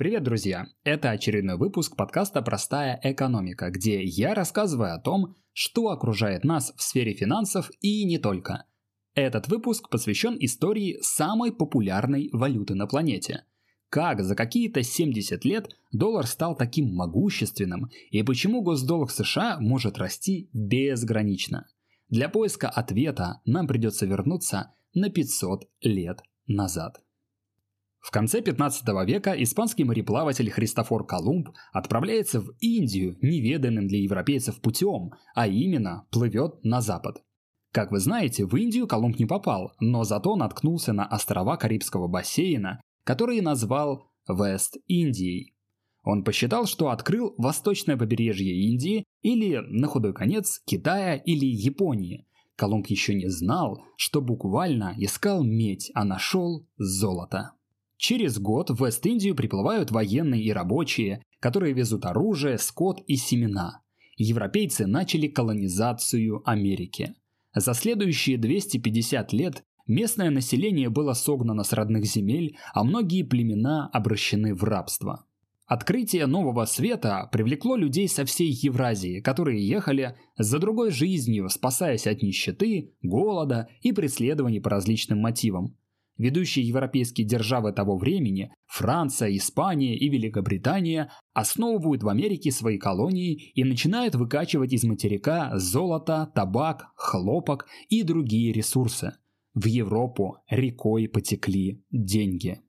Привет, друзья! Это очередной выпуск подкаста «Простая экономика», где я рассказываю о том, что окружает нас в сфере финансов и не только. Этот выпуск посвящен истории самой популярной валюты на планете. Как за какие-то 70 лет доллар стал таким могущественным и почему госдолг США может расти безгранично. Для поиска ответа нам придется вернуться на 500 лет назад. В конце 15 века испанский мореплаватель Христофор Колумб отправляется в Индию неведанным для европейцев путем, а именно плывет на запад. Как вы знаете, в Индию Колумб не попал, но зато наткнулся на острова Карибского бассейна, которые назвал Вест-Индией. Он посчитал, что открыл восточное побережье Индии или, на худой конец, Китая или Японии. Колумб еще не знал, что буквально искал медь, а нашел золото. Через год в Вест-Индию приплывают военные и рабочие, которые везут оружие, скот и семена. Европейцы начали колонизацию Америки. За следующие 250 лет местное население было согнано с родных земель, а многие племена обращены в рабство. Открытие нового света привлекло людей со всей Евразии, которые ехали за другой жизнью, спасаясь от нищеты, голода и преследований по различным мотивам. Ведущие европейские державы того времени – Франция, Испания и Великобритания – основывают в Америке свои колонии и начинают выкачивать из материка золото, табак, хлопок и другие ресурсы. В Европу рекой потекли деньги.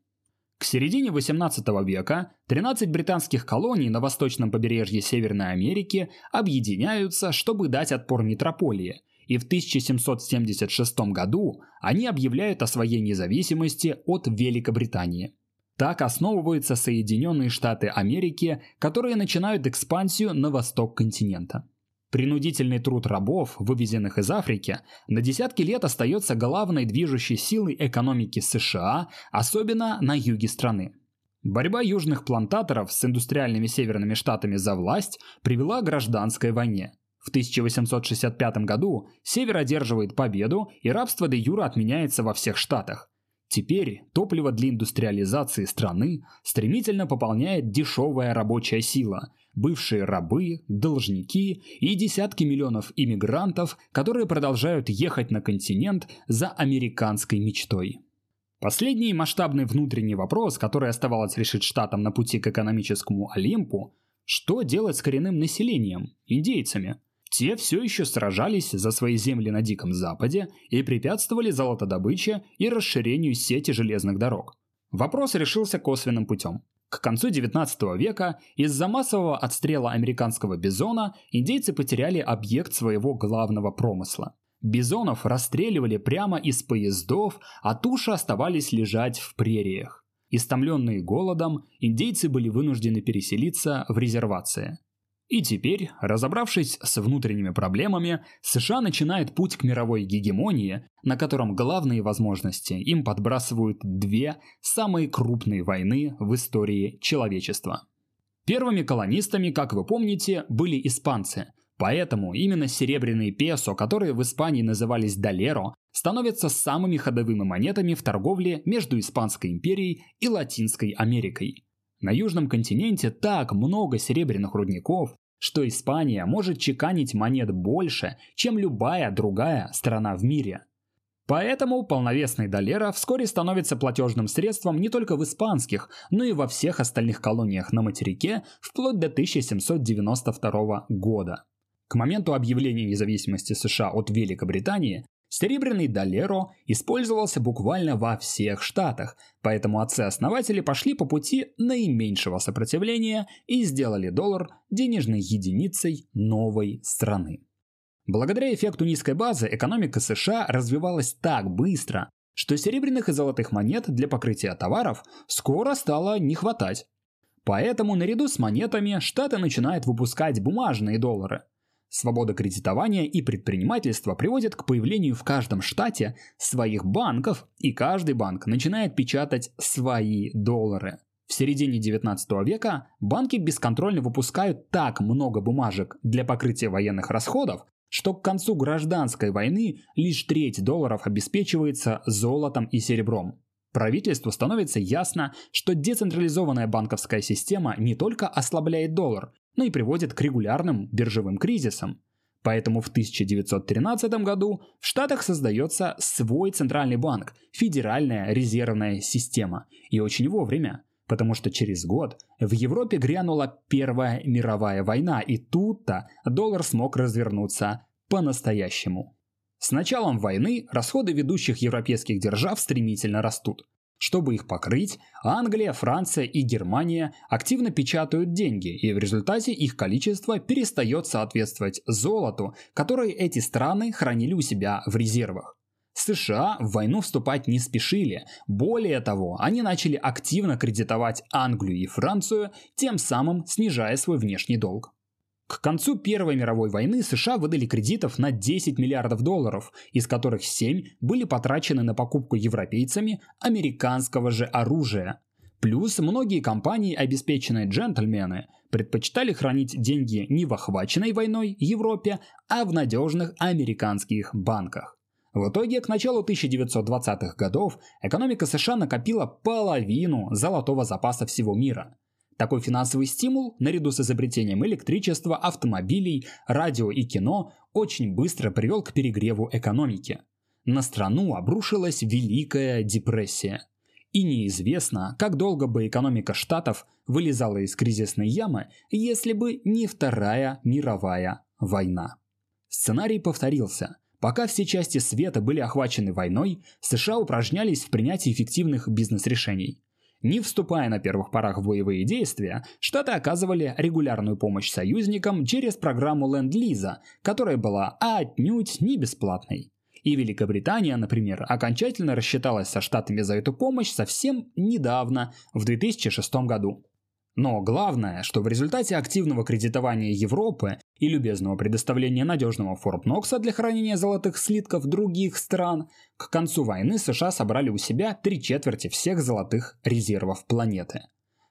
К середине 18 века 13 британских колоний на восточном побережье Северной Америки объединяются, чтобы дать отпор метрополии – и в 1776 году они объявляют о своей независимости от Великобритании. Так основываются Соединенные Штаты Америки, которые начинают экспансию на восток континента. Принудительный труд рабов, вывезенных из Африки, на десятки лет остается главной движущей силой экономики США, особенно на юге страны. Борьба южных плантаторов с индустриальными северными штатами за власть привела к гражданской войне. В 1865 году Север одерживает победу, и рабство де юра отменяется во всех штатах. Теперь топливо для индустриализации страны стремительно пополняет дешевая рабочая сила, бывшие рабы, должники и десятки миллионов иммигрантов, которые продолжают ехать на континент за американской мечтой. Последний масштабный внутренний вопрос, который оставалось решить штатам на пути к экономическому Олимпу – что делать с коренным населением, индейцами – те все еще сражались за свои земли на Диком Западе и препятствовали золотодобыче и расширению сети железных дорог. Вопрос решился косвенным путем. К концу 19 века из-за массового отстрела американского бизона индейцы потеряли объект своего главного промысла. Бизонов расстреливали прямо из поездов, а туши оставались лежать в прериях. Истомленные голодом, индейцы были вынуждены переселиться в резервации. И теперь, разобравшись с внутренними проблемами, США начинает путь к мировой гегемонии, на котором главные возможности им подбрасывают две самые крупные войны в истории человечества. Первыми колонистами, как вы помните, были испанцы, поэтому именно серебряные песо, которые в Испании назывались долеро, становятся самыми ходовыми монетами в торговле между Испанской империей и Латинской Америкой. На южном континенте так много серебряных рудников, что Испания может чеканить монет больше, чем любая другая страна в мире. Поэтому полновесный доллара вскоре становится платежным средством не только в испанских, но и во всех остальных колониях на материке вплоть до 1792 года. К моменту объявления независимости США от Великобритании Серебряный Долеро использовался буквально во всех штатах, поэтому отцы-основатели пошли по пути наименьшего сопротивления и сделали доллар денежной единицей новой страны. Благодаря эффекту низкой базы экономика США развивалась так быстро, что серебряных и золотых монет для покрытия товаров скоро стало не хватать. Поэтому наряду с монетами штаты начинают выпускать бумажные доллары – Свобода кредитования и предпринимательства приводит к появлению в каждом штате своих банков, и каждый банк начинает печатать свои доллары. В середине 19 века банки бесконтрольно выпускают так много бумажек для покрытия военных расходов, что к концу гражданской войны лишь треть долларов обеспечивается золотом и серебром. Правительству становится ясно, что децентрализованная банковская система не только ослабляет доллар, но и приводит к регулярным биржевым кризисам. Поэтому в 1913 году в Штатах создается свой центральный банк – Федеральная резервная система. И очень вовремя, потому что через год в Европе грянула Первая мировая война, и тут-то доллар смог развернуться по-настоящему. С началом войны расходы ведущих европейских держав стремительно растут. Чтобы их покрыть, Англия, Франция и Германия активно печатают деньги, и в результате их количество перестает соответствовать золоту, которое эти страны хранили у себя в резервах. США в войну вступать не спешили. Более того, они начали активно кредитовать Англию и Францию, тем самым снижая свой внешний долг. К концу Первой мировой войны США выдали кредитов на 10 миллиардов долларов, из которых 7 были потрачены на покупку европейцами американского же оружия. Плюс многие компании, обеспеченные джентльмены, предпочитали хранить деньги не в охваченной войной Европе, а в надежных американских банках. В итоге, к началу 1920-х годов экономика США накопила половину золотого запаса всего мира. Такой финансовый стимул, наряду с изобретением электричества, автомобилей, радио и кино, очень быстро привел к перегреву экономики. На страну обрушилась Великая депрессия. И неизвестно, как долго бы экономика Штатов вылезала из кризисной ямы, если бы не Вторая мировая война. Сценарий повторился. Пока все части света были охвачены войной, США упражнялись в принятии эффективных бизнес-решений. Не вступая на первых порах в боевые действия, Штаты оказывали регулярную помощь союзникам через программу Ленд-Лиза, которая была отнюдь не бесплатной. И Великобритания, например, окончательно рассчиталась со Штатами за эту помощь совсем недавно, в 2006 году. Но главное, что в результате активного кредитования Европы и любезного предоставления надежного Форт Нокса для хранения золотых слитков других стран, к концу войны США собрали у себя три четверти всех золотых резервов планеты.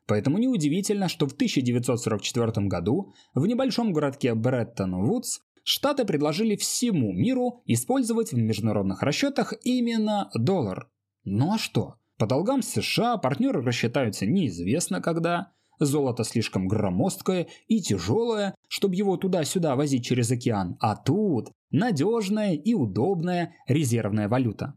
Поэтому неудивительно, что в 1944 году в небольшом городке Бреттон-Вудс Штаты предложили всему миру использовать в международных расчетах именно доллар. Ну а что? По долгам США партнеры рассчитаются неизвестно когда, Золото слишком громоздкое и тяжелое, чтобы его туда-сюда возить через океан. А тут надежная и удобная резервная валюта.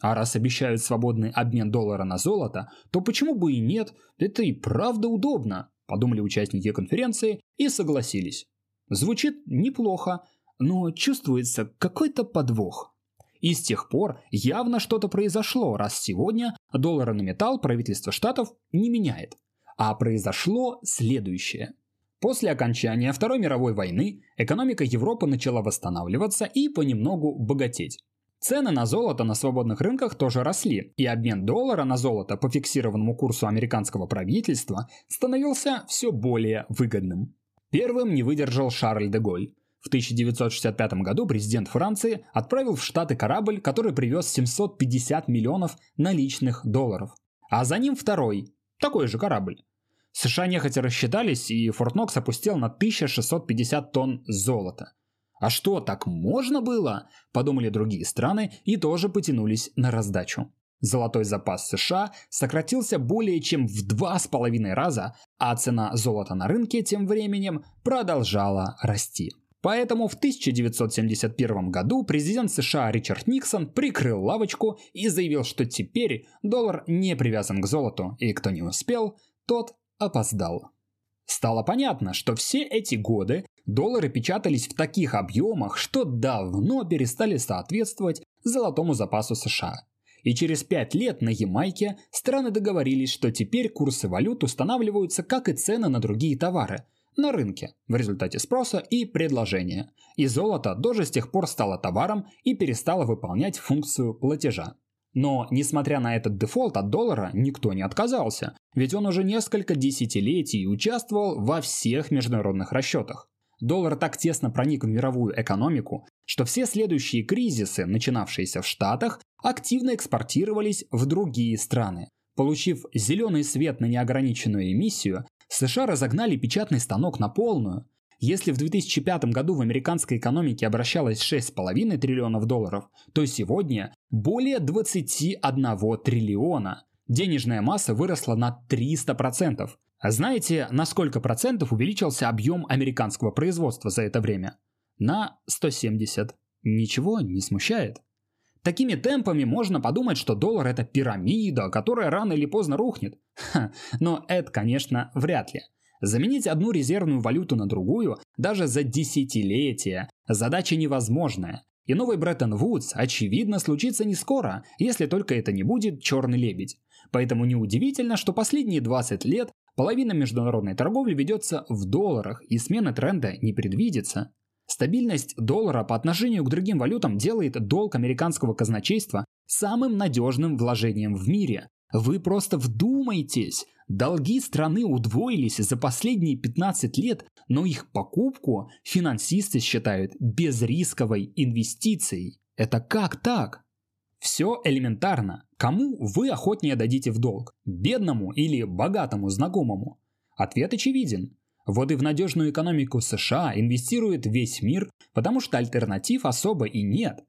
А раз обещают свободный обмен доллара на золото, то почему бы и нет? Это и правда удобно, подумали участники конференции и согласились. Звучит неплохо, но чувствуется какой-то подвох. И с тех пор явно что-то произошло, раз сегодня доллары на металл правительство штатов не меняет. А произошло следующее. После окончания Второй мировой войны экономика Европы начала восстанавливаться и понемногу богатеть. Цены на золото на свободных рынках тоже росли, и обмен доллара на золото по фиксированному курсу американского правительства становился все более выгодным. Первым не выдержал Шарль де Голь. В 1965 году президент Франции отправил в Штаты корабль, который привез 750 миллионов наличных долларов. А за ним второй, такой же корабль. США нехотя рассчитались, и Форт Нокс опустил на 1650 тонн золота. А что, так можно было? Подумали другие страны и тоже потянулись на раздачу. Золотой запас США сократился более чем в два с половиной раза, а цена золота на рынке тем временем продолжала расти. Поэтому в 1971 году президент США Ричард Никсон прикрыл лавочку и заявил, что теперь доллар не привязан к золоту, и кто не успел, тот опоздал. Стало понятно, что все эти годы доллары печатались в таких объемах, что давно перестали соответствовать золотому запасу США. И через пять лет на Ямайке страны договорились, что теперь курсы валют устанавливаются, как и цены на другие товары – на рынке в результате спроса и предложения. И золото тоже с тех пор стало товаром и перестало выполнять функцию платежа. Но, несмотря на этот дефолт от доллара, никто не отказался, ведь он уже несколько десятилетий участвовал во всех международных расчетах. Доллар так тесно проник в мировую экономику, что все следующие кризисы, начинавшиеся в Штатах, активно экспортировались в другие страны. Получив зеленый свет на неограниченную эмиссию, США разогнали печатный станок на полную. Если в 2005 году в американской экономике обращалось 6,5 триллионов долларов, то сегодня более 21 триллиона. Денежная масса выросла на 300%. А знаете, на сколько процентов увеличился объем американского производства за это время? На 170. Ничего не смущает. Такими темпами можно подумать, что доллар это пирамида, которая рано или поздно рухнет. Ха, но это, конечно, вряд ли. Заменить одну резервную валюту на другую даже за десятилетия – задача невозможная. И новый Бреттон Вудс, очевидно, случится не скоро, если только это не будет черный лебедь. Поэтому неудивительно, что последние 20 лет половина международной торговли ведется в долларах и смена тренда не предвидится. Стабильность доллара по отношению к другим валютам делает долг американского казначейства самым надежным вложением в мире. Вы просто вдумайтесь, долги страны удвоились за последние 15 лет, но их покупку финансисты считают безрисковой инвестицией. Это как так? Все элементарно. Кому вы охотнее дадите в долг? Бедному или богатому знакомому? Ответ очевиден. Вот и в надежную экономику США инвестирует весь мир, потому что альтернатив особо и нет.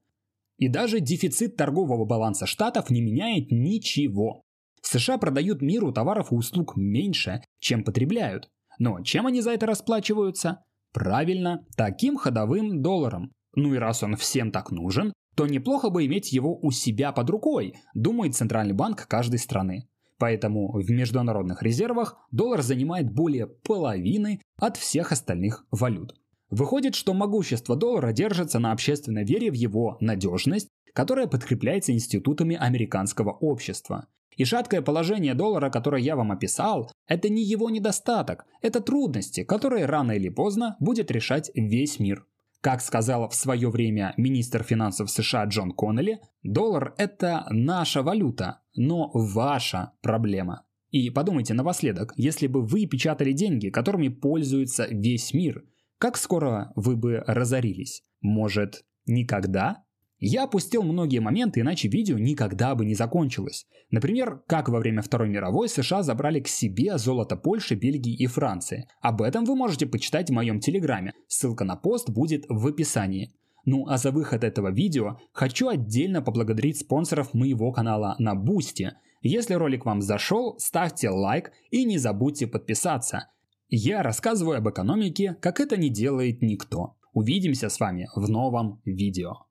И даже дефицит торгового баланса штатов не меняет ничего. США продают миру товаров и услуг меньше, чем потребляют. Но чем они за это расплачиваются? Правильно, таким ходовым долларом. Ну и раз он всем так нужен, то неплохо бы иметь его у себя под рукой, думает Центральный банк каждой страны. Поэтому в международных резервах доллар занимает более половины от всех остальных валют. Выходит, что могущество доллара держится на общественной вере в его надежность, которая подкрепляется институтами американского общества. И шаткое положение доллара, которое я вам описал, это не его недостаток, это трудности, которые рано или поздно будет решать весь мир. Как сказал в свое время министр финансов США Джон Коннелли, доллар – это наша валюта, но ваша проблема. И подумайте напоследок, если бы вы печатали деньги, которыми пользуется весь мир, как скоро вы бы разорились? Может, никогда? Я опустил многие моменты, иначе видео никогда бы не закончилось. Например, как во время Второй мировой США забрали к себе золото Польши, Бельгии и Франции. Об этом вы можете почитать в моем телеграме. Ссылка на пост будет в описании. Ну а за выход этого видео хочу отдельно поблагодарить спонсоров моего канала на Бусти. Если ролик вам зашел, ставьте лайк и не забудьте подписаться. Я рассказываю об экономике, как это не делает никто. Увидимся с вами в новом видео.